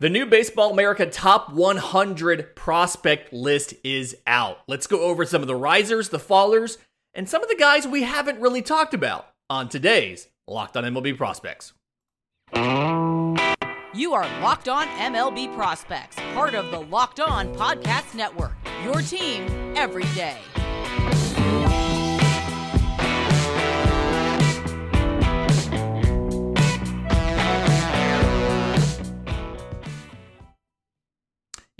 The new Baseball America Top 100 prospect list is out. Let's go over some of the risers, the fallers, and some of the guys we haven't really talked about on today's Locked on MLB Prospects. You are Locked On MLB Prospects, part of the Locked On Podcast Network. Your team every day.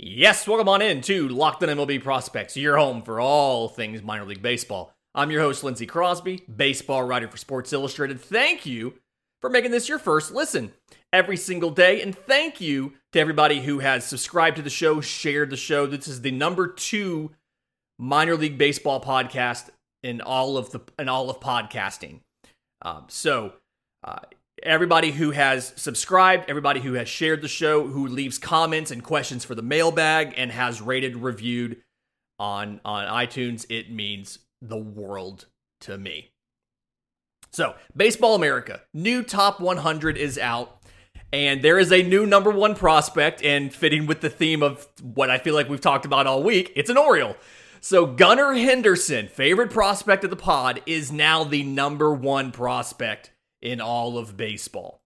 Yes, welcome on in to Locked on MLB Prospects, your home for all things minor league baseball. I'm your host, Lindsey Crosby, baseball writer for Sports Illustrated. Thank you for making this your first listen every single day. And thank you to everybody who has subscribed to the show, shared the show. This is the number two minor league baseball podcast in all of the in all of podcasting. Um, so uh, everybody who has subscribed, everybody who has shared the show, who leaves comments and questions for the mailbag, and has rated, reviewed on on iTunes, it means the world to me. So, Baseball America, new top 100 is out. And there is a new number one prospect, and fitting with the theme of what I feel like we've talked about all week, it's an Oriole. So Gunnar Henderson, favorite prospect of the pod, is now the number one prospect in all of baseball.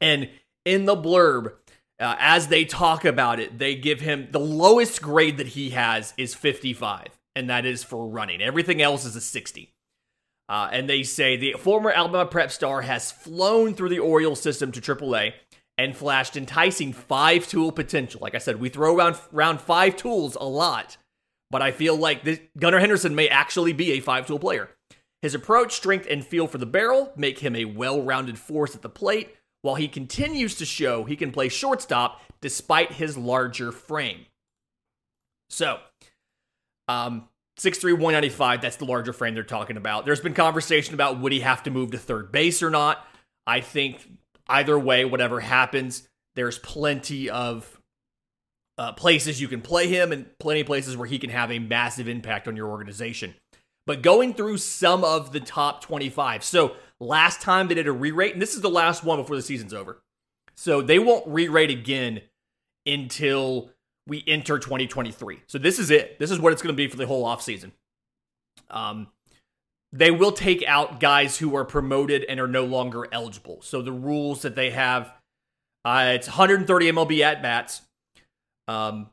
And in the blurb, uh, as they talk about it, they give him the lowest grade that he has is 55, and that is for running. Everything else is a 60. Uh, and they say the former Alabama prep star has flown through the Orioles system to AAA and flashed enticing five tool potential. Like I said, we throw around, around five tools a lot, but I feel like this, Gunnar Henderson may actually be a five tool player. His approach, strength, and feel for the barrel make him a well rounded force at the plate, while he continues to show he can play shortstop despite his larger frame. So, um, 6'3, 195, that's the larger frame they're talking about. There's been conversation about would he have to move to third base or not. I think either way, whatever happens, there's plenty of uh, places you can play him and plenty of places where he can have a massive impact on your organization. But going through some of the top 25. So last time they did a re rate, and this is the last one before the season's over. So they won't re rate again until we enter 2023. So this is it. This is what it's going to be for the whole offseason. Um, they will take out guys who are promoted and are no longer eligible. So the rules that they have, uh, it's 130 MLB at bats, um,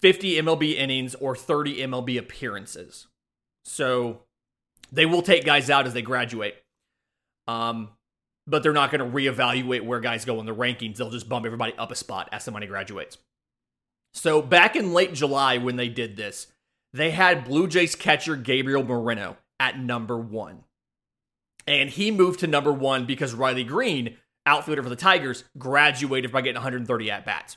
50 MLB innings, or 30 MLB appearances. So they will take guys out as they graduate. Um, but they're not going to reevaluate where guys go in the rankings. They'll just bump everybody up a spot as somebody graduates. So back in late July when they did this, they had Blue Jays catcher Gabriel Moreno at number one. And he moved to number one because Riley Greene, outfielder for the Tigers, graduated by getting 130 at bats.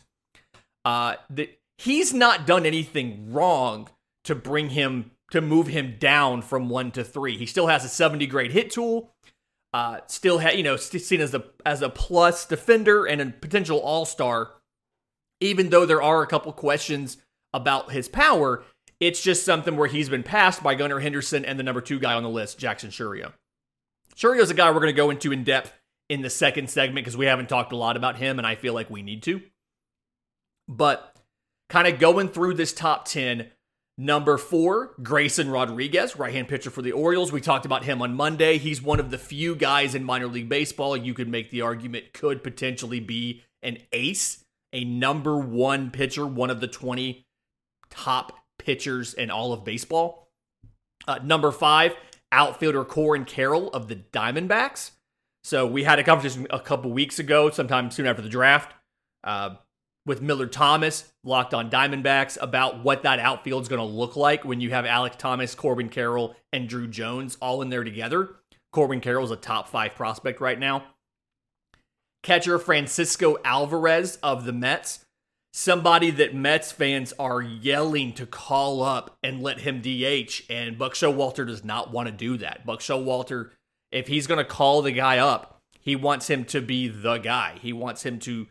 Uh, the, he's not done anything wrong to bring him to move him down from one to three. He still has a 70 grade hit tool. Uh, still, ha- you know, seen as a as a plus defender and a potential all star. Even though there are a couple questions about his power, it's just something where he's been passed by Gunnar Henderson and the number two guy on the list, Jackson Chourio. Chourio's a guy we're going to go into in depth in the second segment because we haven't talked a lot about him, and I feel like we need to. But kind of going through this top 10, Number four, Grayson Rodriguez, right hand pitcher for the Orioles. We talked about him on Monday. He's one of the few guys in minor league baseball you could make the argument could potentially be an ace, a number one pitcher, one of the 20 top pitchers in all of baseball. Uh, number five, outfielder Corbin Carroll of the Diamondbacks. So we had a conversation a couple weeks ago, sometime soon after the draft. Uh, with Miller Thomas, locked on Diamondbacks, about what that outfield is going to look like when you have Alek Thomas, Corbin Carroll, and Drew Jones all in there together. Corbin Carroll is a top five prospect right now. Catcher Francisco Alvarez of the Mets, somebody that Mets fans are yelling to call up and let him DH, and Buck Showalter does not want to do that. Buck Showalter, if he's going to call the guy up, he wants him to be the guy. He wants him to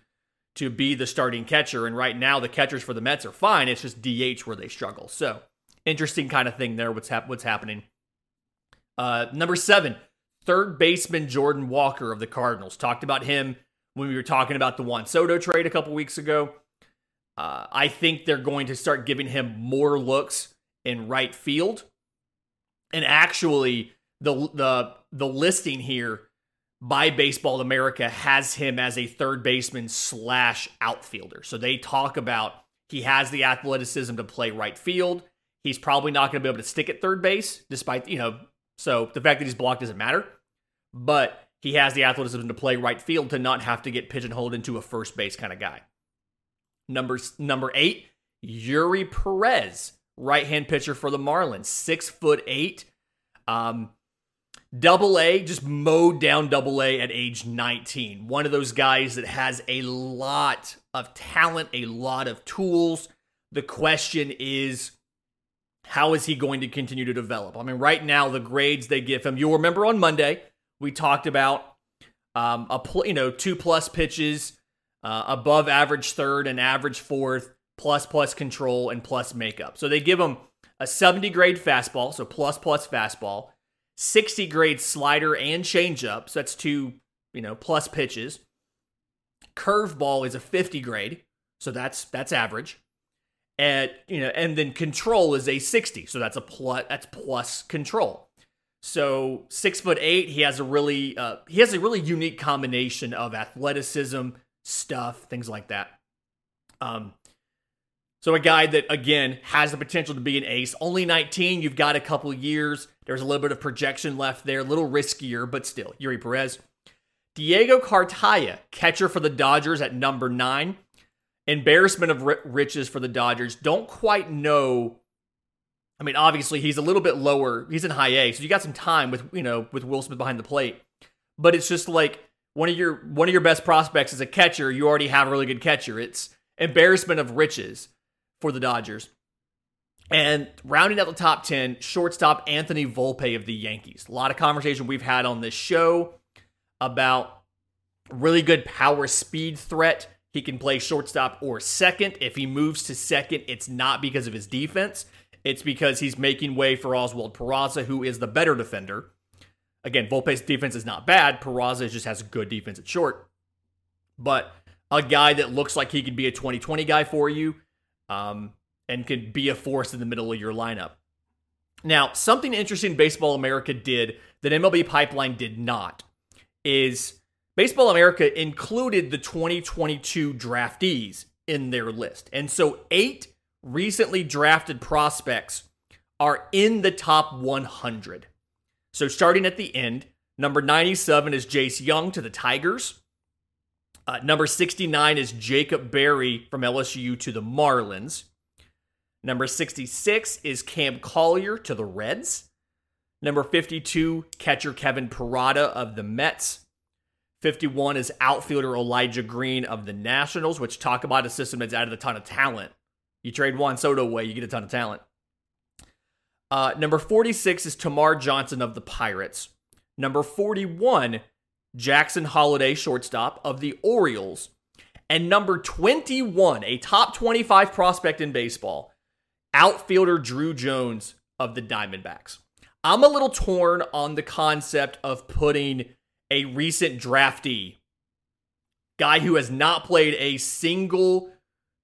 to be the starting catcher. And right now, the catchers for the Mets are fine. It's just DH where they struggle. So interesting kind of thing there. What's hap- what's happening? Uh, number seven, third baseman Jordan Walker of the Cardinals. Talked about him when we were talking about the Juan Soto trade a couple weeks ago. Uh, I think they're going to start giving him more looks in right field. And actually, the the the listing here by Baseball America has him as a third baseman slash outfielder. So they talk about he has the athleticism to play right field. He's probably not going to be able to stick at third base, despite you know. So the fact that he's blocked doesn't matter, but he has the athleticism to play right field to not have to get pigeonholed into a first base kind of guy. Number number eight, Eury Perez, right hand pitcher for the Marlins, six foot eight. Um, double A, just mowed down double A at age 19. One of those guys that has a lot of talent, a lot of tools. The question is, how is he going to continue to develop? I mean, right now, the grades they give him, you'll remember on Monday, we talked about um, a pl- you know two plus pitches, uh, above average third and average fourth, plus plus control and plus makeup. So they give him a 70 grade fastball, so plus plus fastball, 60 grade slider and changeup, so that's two you know plus pitches. Curveball is a 50 grade, so that's that's average. And you know, and then control is a 60, so that's a plus that's plus control. So six foot eight, he has a really uh, he has a really unique combination of athleticism, stuff, things like that. Um, so a guy that again has the potential to be an ace. Only 19, you've got a couple years. There's a little bit of projection left there, a little riskier, but still. Eury Perez, Diego Cartaya, catcher for the Dodgers at number nine. Embarrassment of riches for the Dodgers. Don't quite know I mean, obviously he's a little bit lower. He's in high A, so you got some time with you know with Will Smith behind the plate. But it's just like one of your one of your best prospects as a catcher. You already have a really good catcher. It's embarrassment of riches for the Dodgers. And rounding out the top 10, shortstop Anthony Volpe of the Yankees. A lot of conversation we've had on this show about really good power speed threat. He can play shortstop or second. If he moves to second, it's not because of his defense. It's because he's making way for Oswald Peraza, who is the better defender. Again, Volpe's defense is not bad. Peraza just has good defense at short. But a guy that looks like he could be a 2020 guy for you um, and can be a force in the middle of your lineup. Now, something interesting Baseball America did that MLB Pipeline did not is Baseball America included the 2022 draftees in their list. And so eight recently drafted prospects are in the top 100. So starting at the end, number 97 is Jace Jung to the Tigers. Uh, number 69 is Jacob Berry from LSU to the Marlins. Number 66 is Cam Collier to the Reds. Number 52, catcher Kevin Parada of the Mets. 51 is outfielder Elijah Green of the Nationals, which talk about a system that's added a ton of talent you trade Juan Soto away, you get a ton of talent. Uh, number 46 is Termarr Johnson of the Pirates. Number 41, Jackson Holliday, shortstop of the Orioles. And number 21, a top 25 prospect in baseball, outfielder Drew Jones of the Diamondbacks. I'm a little torn on the concept of putting a recent draftee, guy who has not played a single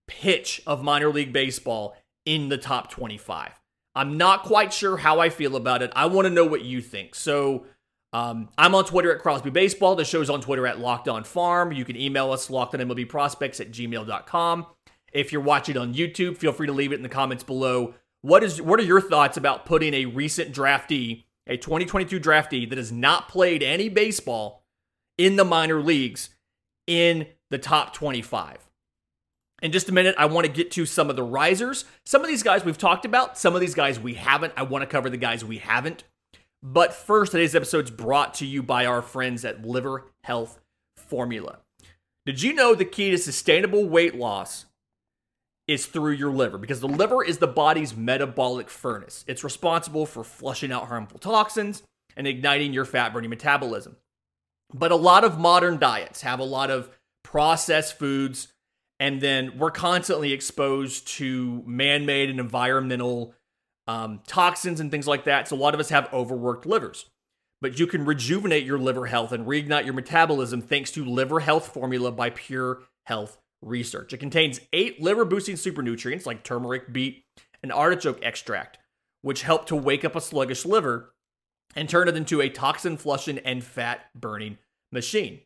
pitch of minor league baseball in the top 25. I'm not quite sure how I feel about it. I want to know what you think. So um, I'm on Twitter at Crosby Baseball. The show's on Twitter at Locked On Farm. You can email us, lockedonmlbprospects at gmail.com. If you're watching on YouTube, feel free to leave it in the comments below. What is what are your thoughts about putting a recent draftee, a 2022 draftee that has not played any baseball in the minor leagues in the top 25? In just a minute, I want to get to some of the risers. Some of these guys we've talked about, some of these guys we haven't. I want to cover the guys we haven't. But first, today's episode is brought to you by our friends at Liver Health Formula. Did you know the key to sustainable weight loss is through your liver? Because the liver is the body's metabolic furnace. It's responsible for flushing out harmful toxins and igniting your fat burning metabolism. But a lot of modern diets have a lot of processed foods and then we're constantly exposed to man-made and environmental um, toxins and things like that. So a lot of us have overworked livers. but you can rejuvenate your liver health and reignite your metabolism thanks to Liver Health Formula by Pure Health Research. It contains eight liver boosting super nutrients like turmeric, beet, and artichoke extract, which help to wake up a sluggish liver and turn it into a toxin flushing and fat burning machine.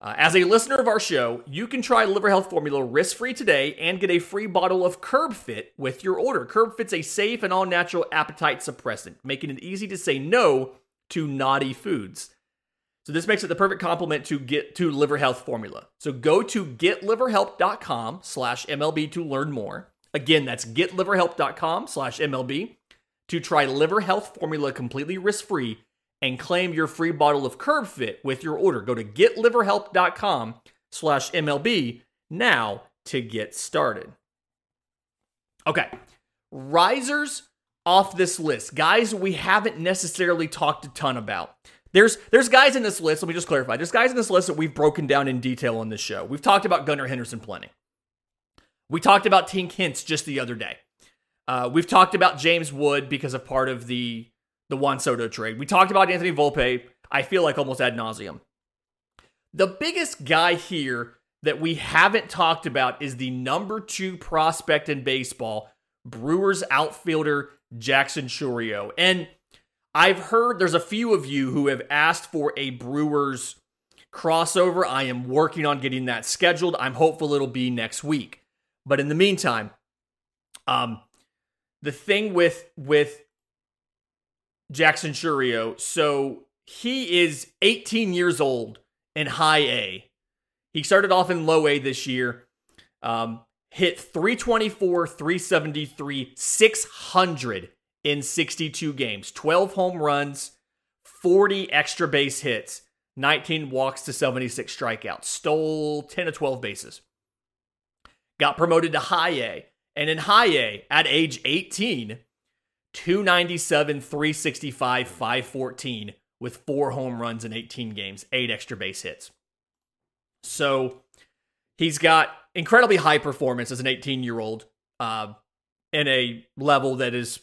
Uh, as a listener of our show, you can try Liver Health Formula risk free today and get a free bottle of Curb Fit with your order. Curb Fit's a safe and all natural appetite suppressant, making it easy to say no to naughty foods. So this makes it the perfect complement to get to Liver Health Formula. So go to getliverhelp.com slash MLB to learn more. Again, that's getliverhelp.com slash MLB to try Liver Health Formula completely risk-free and claim your free bottle of Curb Fit with your order. Go to getliverhelp.com slash MLB now to get started. Okay, risers off this list, guys we haven't necessarily talked a ton about. There's there's guys in this list. Let me just clarify. There's guys in this list that we've broken down in detail on this show. We've talked about Gunnar Henderson plenty. We talked about Tink Hence just the other day. Uh, we've talked about James Wood because of part of the the Juan Soto trade. We talked about Anthony Volpe. I feel like almost ad nauseum. The biggest guy here that we haven't talked about is the number two prospect in baseball, Brewers outfielder Jackson Chourio. And I've heard there's a few of you who have asked for a Brewers crossover. I am working on getting that scheduled. I'm hopeful it'll be next week. But in the meantime, um, the thing with with Jackson Chourio, so he is 18 years old in high A. He started off in low A this year. Um, hit 324, 373, 600 in 62 games, 12 home runs, 40 extra base hits, 19 walks to 76 strikeouts, stole 10 to 12 bases. Got promoted to high A, and in high A at age 18, 297, 365, 514 with four home runs in 18 games, eight extra base hits. So he's got incredibly high performance as an 18 year old uh, in a level that is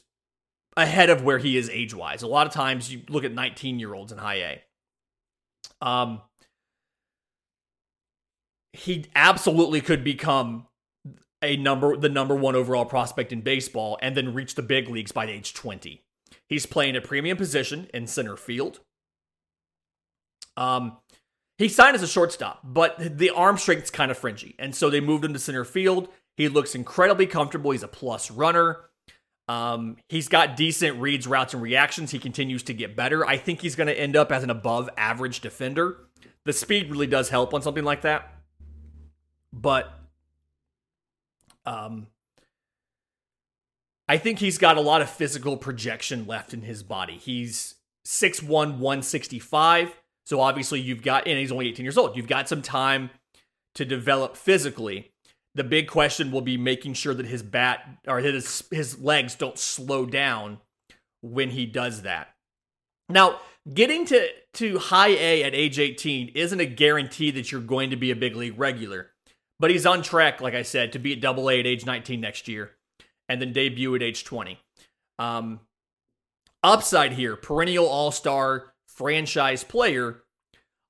ahead of where he is age wise. A lot of times you look at 19 year olds in high A. Um, he absolutely could become a number the number one overall prospect in baseball and then reach the big leagues by age 20. He's playing a premium position in center field. Um, he signed as a shortstop, but the arm strength's kind of fringy, and so they moved him to center field. He looks incredibly comfortable. He's a plus runner. Um, he's got decent reads, routes, and reactions. He continues to get better. I think he's going to end up as an above average defender. The speed really does help on something like that. But um, I think he's got a lot of physical projection left in his body. He's 6'1, 165. So obviously you've got, and he's only 18 years old. You've got some time to develop physically the big question will be making sure that his bat or his his legs don't slow down when he does that. Now, getting to to high A at age 18 isn't a guarantee that you're going to be a big league regular, but he's on track, like I said, to be at Double A at age 19 next year, and then debut at age 20. Um, upside here, perennial All Star franchise player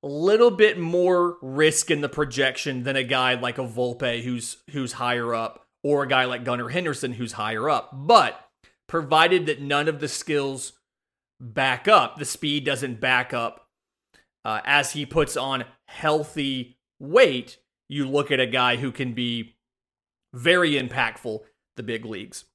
a little bit more risk in the projection than a guy like a Volpe who's who's higher up or a guy like Gunnar Henderson who's higher up. But provided that none of the skills back up, the speed doesn't back up uh, as he puts on healthy weight, you look at a guy who can be very impactful the big leagues.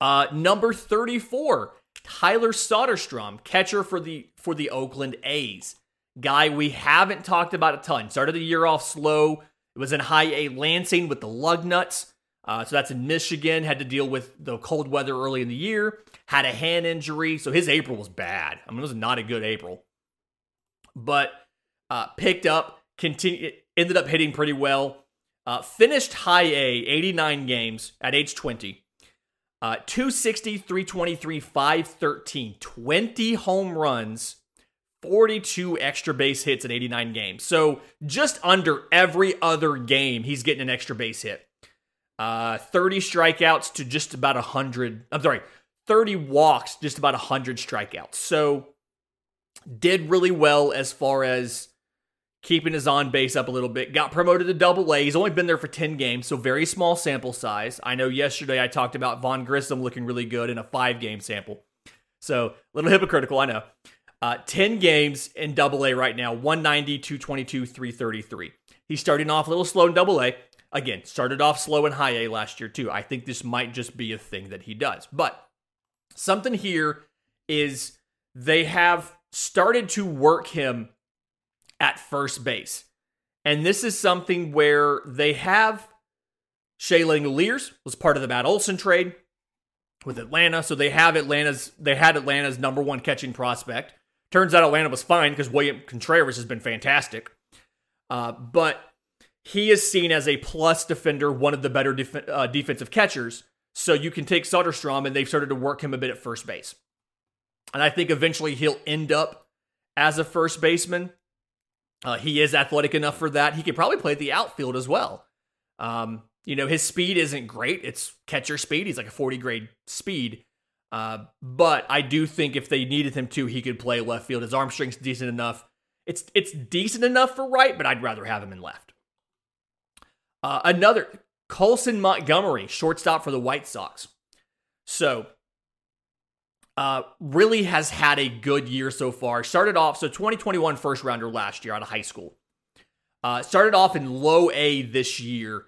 Uh, number 34, Tyler Soderstrom, catcher for the for the Oakland A's guy we haven't talked about a ton. Started the year off slow. It was in high A Lansing with the Lugnuts. Uh, so that's in Michigan. Had to deal with the cold weather early in the year. Had a hand injury. So his April was bad. I mean, it was not a good April. But uh, picked up, continue, ended up hitting pretty well. Uh, finished high A, 89 games at age 20. Uh, 260, 323, 513, 20 home runs 42 extra base hits in 89 games. So just under every other game, he's getting an extra base hit. Uh, 30 strikeouts to just about 100. I'm sorry, 30 walks, just about 100 strikeouts. So did really well as far as keeping his on base up a little bit. Got promoted to double A. He's only been there for 10 games, so very small sample size. I know yesterday I talked about Vaughn Grissom looking really good in a five game sample. So a little hypocritical, I know. Uh, 10 games in double A right now 190, 222, 333. He's starting off a little slow in double A. Again, started off slow in high A last year, too. I think this might just be a thing that he does. But something here is they have started to work him at first base. And this is something where they have Shea Langeliers was part of the Matt Olson trade with Atlanta. So they have Atlanta's they had Atlanta's number one catching prospect. Turns out Atlanta was fine because William Contreras has been fantastic. Uh, but he is seen as a plus defender, one of the better def- uh, defensive catchers. So you can take Soderstrom, and they've started to work him a bit at first base. And I think eventually he'll end up as a first baseman. Uh, he is athletic enough for that. He could probably play the outfield as well. Um, you know, his speed isn't great. It's catcher speed. He's like a 40 grade speed. Uh, but I do think if they needed him to, he could play left field. His arm strength's decent enough. It's it's decent enough for right, but I'd rather have him in left. Uh, another Colson Montgomery, shortstop for the White Sox. So, uh, really has had a good year so far. Started off, so 2021 first rounder last year out of high school. Uh, started off in low A this year.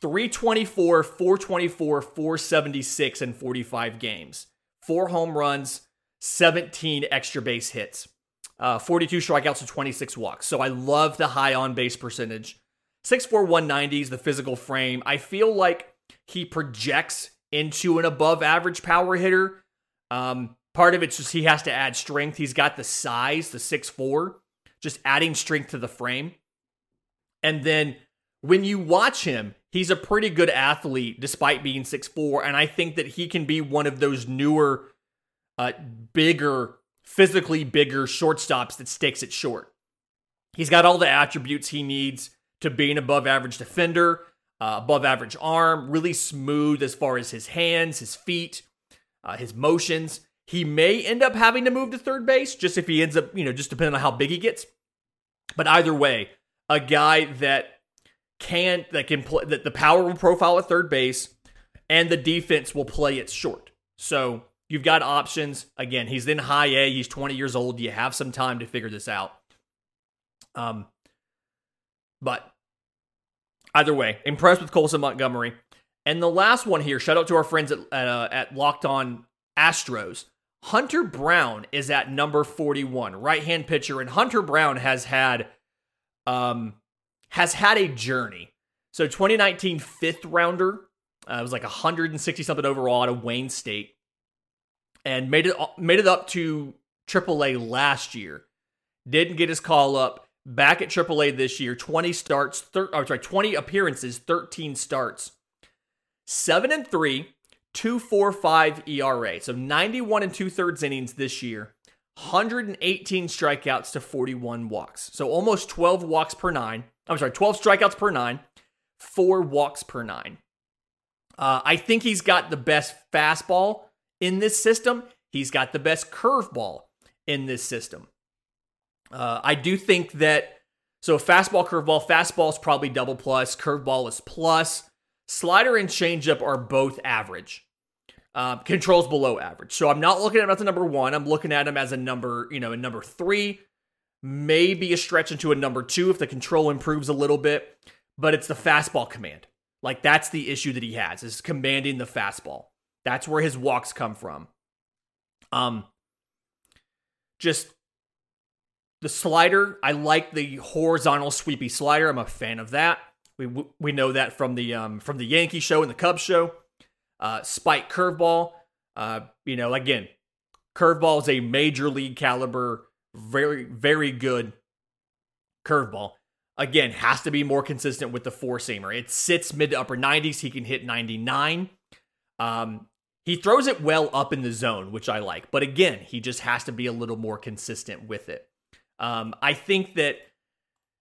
324, 424, 476 in 45 games. Four home runs, 17 extra base hits, uh, 42 strikeouts to 26 walks. So I love the high on base percentage. 6'4, 190 is the physical frame. I feel like he projects into an above average power hitter. Um, part of it's just he has to add strength. He's got the size, the 6'4, just adding strength to the frame. And then when you watch him, he's a pretty good athlete despite being 6'4. And I think that he can be one of those newer, uh, bigger, physically bigger shortstops that sticks it short. He's got all the attributes he needs to be an above average defender, uh, above average arm, really smooth as far as his hands, his feet, uh, his motions. He may end up having to move to third base just if he ends up, you know, just depending on how big he gets. But either way, a guy that can that can play that the power will profile at third base and the defense will play it short. So you've got options. Again, he's in high A. He's 20 years old. You have some time to figure this out. Um, but either way, impressed with Colson Montgomery. And the last one here, shout out to our friends at, uh, at Locked On Astros. Hunter Brown is at number 41, right hand pitcher. And Hunter Brown has had um, has had a journey. So 2019 fifth rounder, uh, it was like 160 something overall out of Wayne State, and made it made it up to AAA last year. Didn't get his call up. Back at AAA this year, 20 starts, thir- oh, sorry, 20 appearances, 13 starts, seven and three, 2.45 ERA. So 91 and two thirds innings this year. 118 strikeouts to 41 walks. So almost 12 walks per nine. I'm sorry, 12 strikeouts per nine, four walks per nine. Uh, I think he's got the best fastball in this system. He's got the best curveball in this system. Uh, I do think that so fastball, curveball, fastball is probably double plus, curveball is plus. Slider and changeup are both average. Uh, controls below average. So I'm not looking at him as a number one. I'm looking at him as a number, you know, a number three, maybe a stretch into a number two if the control improves a little bit. But it's the fastball command. Like that's the issue that he has is commanding the fastball. That's where his walks come from. Um, just the slider. I like the horizontal sweepy slider. I'm a fan of that. We we know that from the um from the Yankee show and the Cubs show. Uh, spike curveball. Uh, you know, again, curveball is a major league caliber, very very good curveball. Again, has to be more consistent with the four seamer. It sits mid to upper 90s. He can hit 99. Um, he throws it well up in the zone, which I like. But again, he just has to be a little more consistent with it. Um, I think that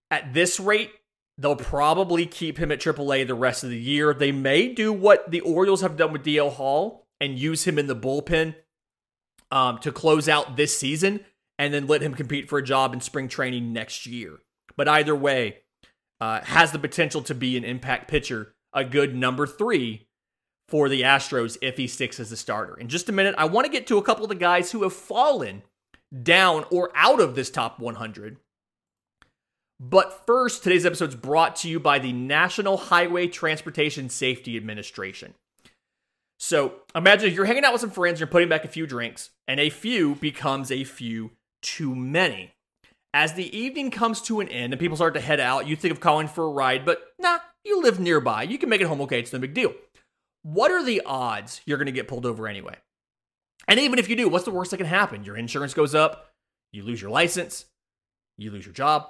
at this rate, they'll probably keep him at AAA the rest of the year. They may do what the Orioles have done with DL Hall and use him in the bullpen um, to close out this season and then let him compete for a job in spring training next year. But either way, uh, has the potential to be an impact pitcher, a good number three for the Astros if he sticks as a starter. In just a minute, I want to get to a couple of the guys who have fallen down or out of this top 100. But first, today's episode is brought to you by the National Highway Transportation Safety Administration. So imagine if you're hanging out with some friends, you're putting back a few drinks, and a few becomes a few too many. As the evening comes to an end and people start to head out, you think of calling for a ride, but nah, you live nearby. You can make it home okay. It's no big deal. What are the odds you're going to get pulled over anyway? And even if you do, what's the worst that can happen? Your insurance goes up, you lose your license, you lose your job,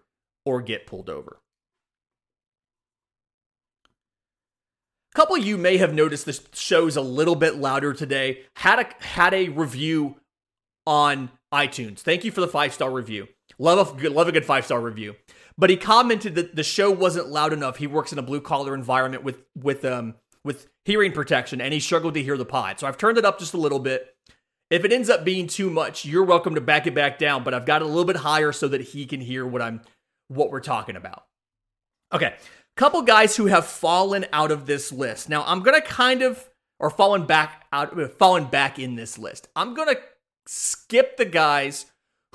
or get pulled over. A couple you may have noticed this show's a little bit louder today. Had a had a review on iTunes. Thank you for the five star review. Love a good, love a good five star review. But he commented that the show wasn't loud enough. He works in a blue collar environment with with um with hearing protection, and he struggled to hear the pod. So I've turned it up just a little bit. If it ends up being too much, you're welcome to back it back down. But I've got it a little bit higher so that he can hear what I'm what we're talking about. Okay, couple guys who have fallen out of this list. Now, I'm to kind of or fallen back out fallen back in this list. I'm to skip the guys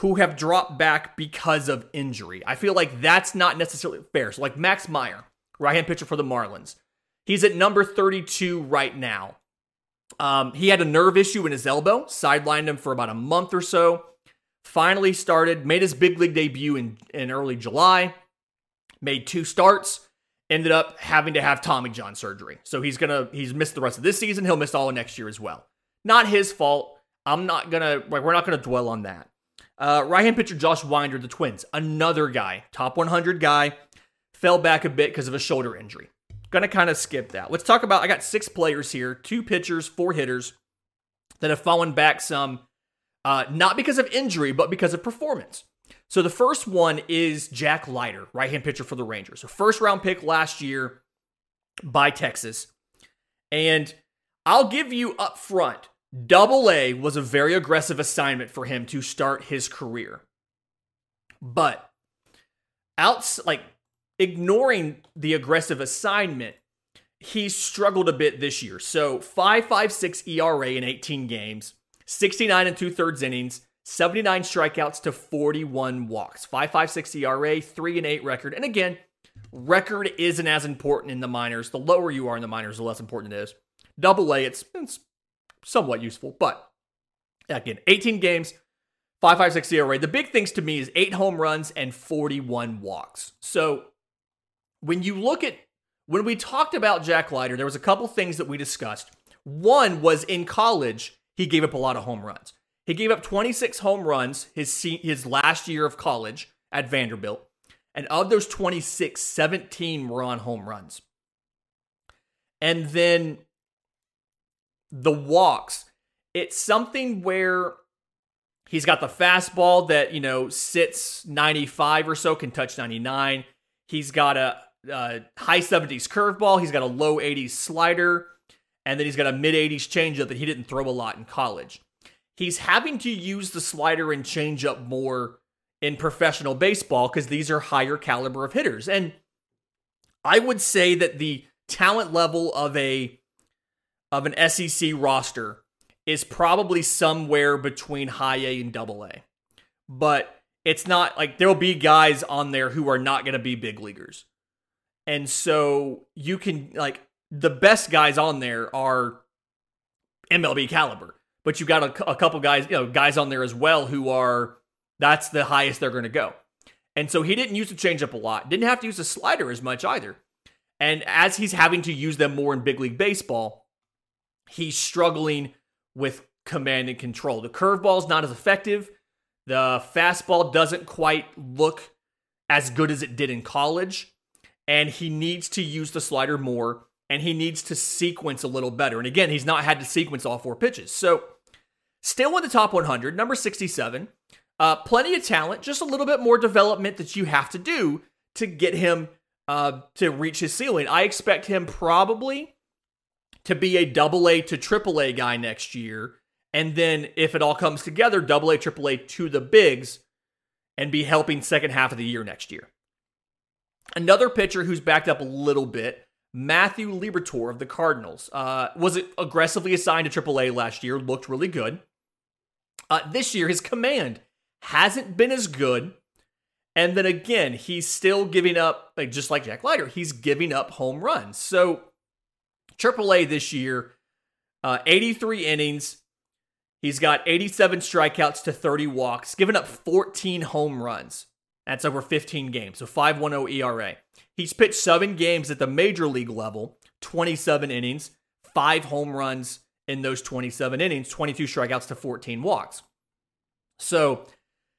who have dropped back because of injury. I feel like that's not necessarily fair. So like Max Meyer, right-hand pitcher for the Marlins. He's at number 32 right now. Um, he had a nerve issue in his elbow, sidelined him for about a month or so. Finally started, made his big league debut in, in early July, made two starts, ended up having to have Tommy John surgery. So he's gonna he's missed the rest of this season. He'll miss all of next year as well. Not his fault. I'm not gonna like we're not gonna dwell on that. Uh, right hand pitcher Josh Winder, the Twins, another guy, top 100 guy, fell back a bit because of a shoulder injury. Gonna kind of skip that. Let's talk about. I got six players here, two pitchers, four hitters that have fallen back some, uh, not because of injury, but because of performance. So the first one is Jack Leiter, right hand pitcher for the Rangers. A first round pick last year by Texas. And I'll give you up front, double A was a very aggressive assignment for him to start his career. But outs like ignoring the aggressive assignment, he struggled a bit this year. So 5.56 ERA in 18 games, 69 and two thirds innings, 79 strikeouts to 41 walks, 5.56 ERA, 3 and 8 record. And again, record isn't as important in the minors. The lower you are in the minors, the less important it is. Double A, it's, it's somewhat useful, but again, 18 games, 5.56 ERA. The big things to me is 8 home runs and 41 walks. So when you look at when we talked about Jack Leiter, there was a couple things that we discussed. One was in college, he gave up a lot of home runs. He gave up 26 home runs his his last year of college at Vanderbilt. And of those 26, 17 were on home runs. And then the walks, it's something where he's got the fastball that, you know, sits 95 or so, can touch 99. He's got a, a high 70s curveball. He's got a low 80s slider. And then he's got a mid 80s changeup that he didn't throw a lot in college he's having to use the slider and changeup more in professional baseball because these are higher caliber of hitters. And I would say that the talent level of a of an SEC roster is probably somewhere between high A and double A. But it's not like there'll be guys on there who are not going to be big leaguers. And so you can like the best guys on there are MLB caliber but you got a, a couple guys, you know, guys on there as well who are that's the highest they're going to go. And so he didn't use the changeup a lot. Didn't have to use the slider as much either. And as he's having to use them more in big league baseball, he's struggling with command and control. The curveball is not as effective. The fastball doesn't quite look as good as it did in college, and he needs to use the slider more and he needs to sequence a little better. And again, he's not had to sequence all four pitches. So, still in the top 100, number 67. Uh, plenty of talent, just a little bit more development that you have to do to get him uh, to reach his ceiling. I expect him probably to be a double A to triple A guy next year. And then, if it all comes together, double A, triple A to the bigs and be helping second half of the year next year. Another pitcher who's backed up a little bit Matthew Liberatore of the Cardinals. Uh, was aggressively assigned to AAA last year? Looked really good. Uh, this year, his command hasn't been as good. And then again, he's still giving up, like just like Jack Leiter, he's giving up home runs. So AAA this year, uh, 83 innings. He's got 87 strikeouts to 30 walks, given up 14 home runs. That's over 15 games. So 5.10 ERA. He's pitched seven games at the major league level, 27 innings, five home runs in those 27 innings, 22 strikeouts to 14 walks. So,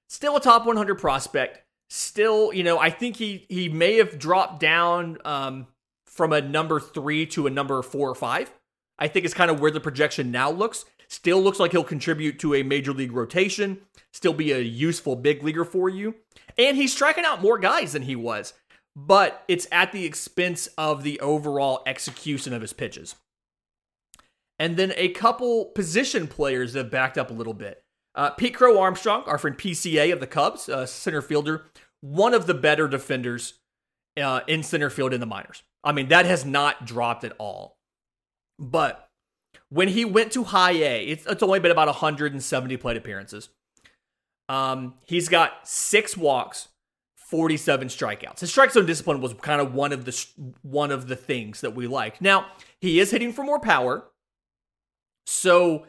still a top 100 prospect. Still, you know, I think he he may have dropped down um, from a number three to a number four or five. I think it's kind of where the projection now looks. Still looks like he'll contribute to a major league rotation, still be a useful big leaguer for you. And he's striking out more guys than he was but it's at the expense of the overall execution of his pitches. And then a couple position players that have backed up a little bit. Uh, Pete Crow Armstrong, our friend PCA of the Cubs, uh, center fielder, one of the better defenders uh, in center field in the minors. I mean, that has not dropped at all. But when he went to high A, it's, it's only been about 170 plate appearances. Um, he's got six walks, 47 strikeouts. His strike zone discipline was kind of one of the one of the things that we like. Now, he is hitting for more power. So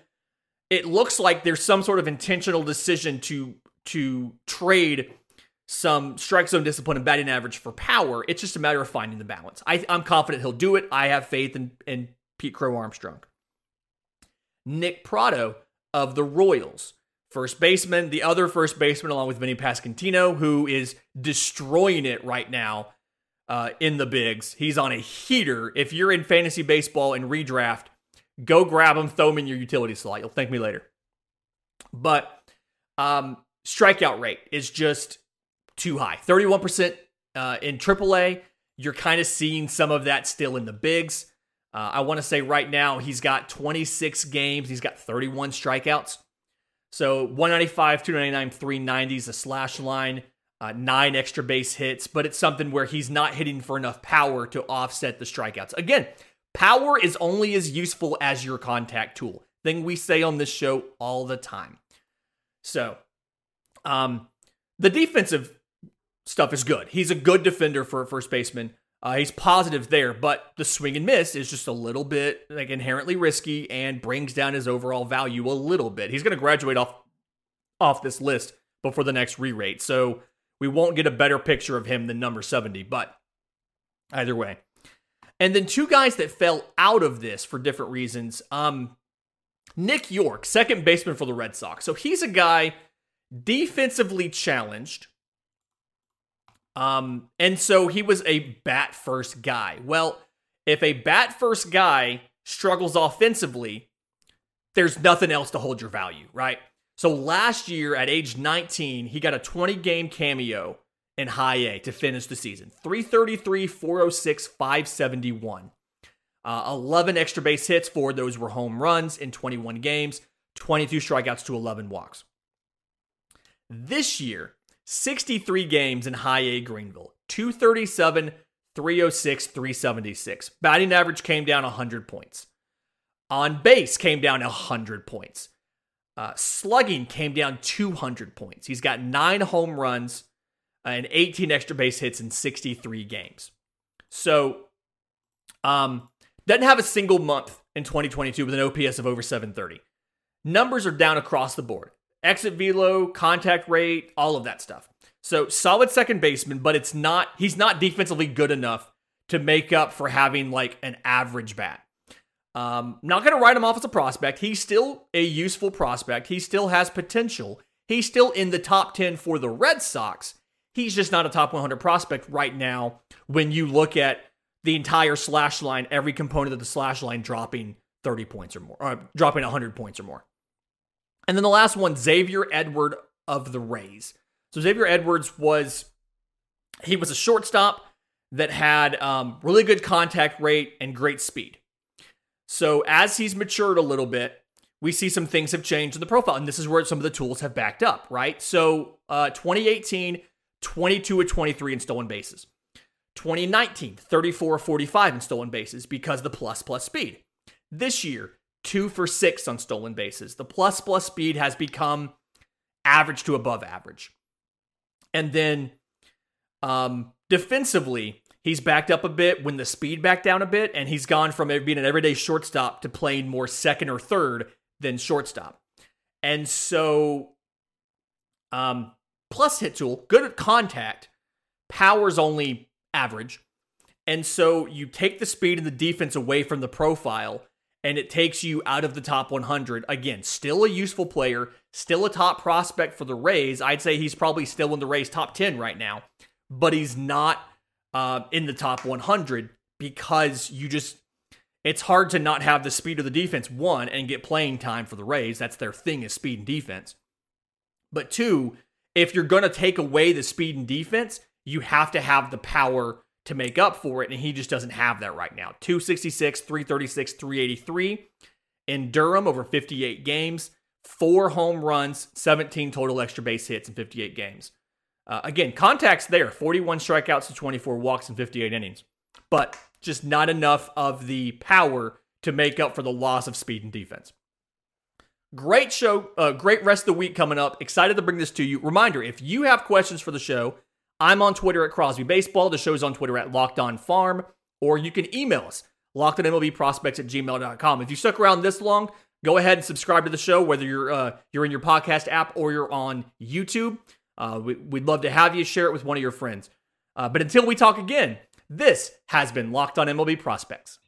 it looks like there's some sort of intentional decision to to trade some strike zone discipline and batting average for power. It's just a matter of finding the balance. I, am confident he'll do it. I have faith in, in Pete Crow Armstrong. Nick Pratto of the Royals first baseman, the other first baseman, along with Vinny Pasquantino, who is destroying it right now uh, in the bigs. He's on a heater. If you're in fantasy baseball and redraft, go grab him, throw him in your utility slot. You'll thank me later. But um, strikeout rate is just too high 31% uh, in AAA. You're kind of seeing some of that still in the bigs. Uh, I want to say right now he's got 26 games, he's got 31 strikeouts. So 195, 299, 390 is a slash line, uh, nine extra base hits, but it's something where he's not hitting for enough power to offset the strikeouts. Again, power is only as useful as your contact tool. Thing we say on this show all the time. So, um, the defensive stuff is good. He's a good defender for a first baseman. Uh, he's positive there, but the swing and miss is just a little bit like inherently risky and brings down his overall value a little bit. He's going to graduate off off this list before the next re-rate, so we won't get a better picture of him than number 70. But either way, and then two guys that fell out of this for different reasons. Um, Nick Yorke, second baseman for the Red Sox. So he's a guy defensively challenged um, and so he was a bat first guy. Well, if a bat first guy struggles offensively, there's nothing else to hold your value, right? So last year at age 19, he got a 20 game cameo in high A to finish the season 333, 406, 571. Uh, 11 extra base hits, four those were home runs in 21 games, 22 strikeouts to 11 walks. This year, 63 games in high A Greenville, 237, 306, 376. Batting average came down 100 points. On base came down 100 points. Uh, slugging came down 200 points. He's got nine home runs and 18 extra base hits in 63 games. So, um, doesn't have a single month in 2022 with an OPS of over 730. Numbers are down across the board exit velo, contact rate, all of that stuff. So solid second baseman, but it's not he's not defensively good enough to make up for having like an average bat. Um, not going to write him off as a prospect. He's still a useful prospect. He still has potential. He's still in the top 10 for the Red Sox. He's just not a top 100 prospect right now when you look at the entire slash line, every component of the slash line dropping 30 points or more, or uh, dropping 100 points or more. And then the last one, Xavier Edward of the Rays. So Xavier Edwards was he was a shortstop that had um, really good contact rate and great speed. So as he's matured a little bit, we see some things have changed in the profile, and this is where some of the tools have backed up, right? So uh, 2018, 22 of 23 in stolen bases. 2019, 34 45 in stolen bases because the plus plus speed. This year, two for six on stolen bases. The plus plus speed has become average to above average. And then um, defensively, he's backed up a bit when the speed backed down a bit, and he's gone from being an everyday shortstop to playing more second or third than shortstop. And so, um, plus hit tool, good at contact, power's only average. And so you take the speed and the defense away from the profile, and it takes you out of the top 100. Again, still a useful player, still a top prospect for the Rays. I'd say he's probably still in the Rays top 10 right now but he's not uh, in the top 100 because you just it's hard to not have the speed of the defense one and get playing time for the Rays. That's their thing is speed and defense. But two, if you're going to take away the speed and defense, you have to have the power to make up for it and he just doesn't have that right now. 266, 336, 383 in Durham over 58 games, 4 home runs, 17 total extra base hits in 58 games. Uh, again, contacts there 41 strikeouts to 24 walks in 58 innings, but just not enough of the power to make up for the loss of speed and defense. Great show, uh, great rest of the week coming up. Excited to bring this to you. Reminder if you have questions for the show, I'm on Twitter at Crosby Baseball. The show's on Twitter at Locked On Farm, or you can email us, lockedonmlbprospects at gmail.com. If you stuck around this long, go ahead and subscribe to the show, whether you're uh, you're in your podcast app or you're on YouTube. Uh, we, would love to have you share it with one of your friends. Uh, but until we talk again, this has been Locked on MLB Prospects.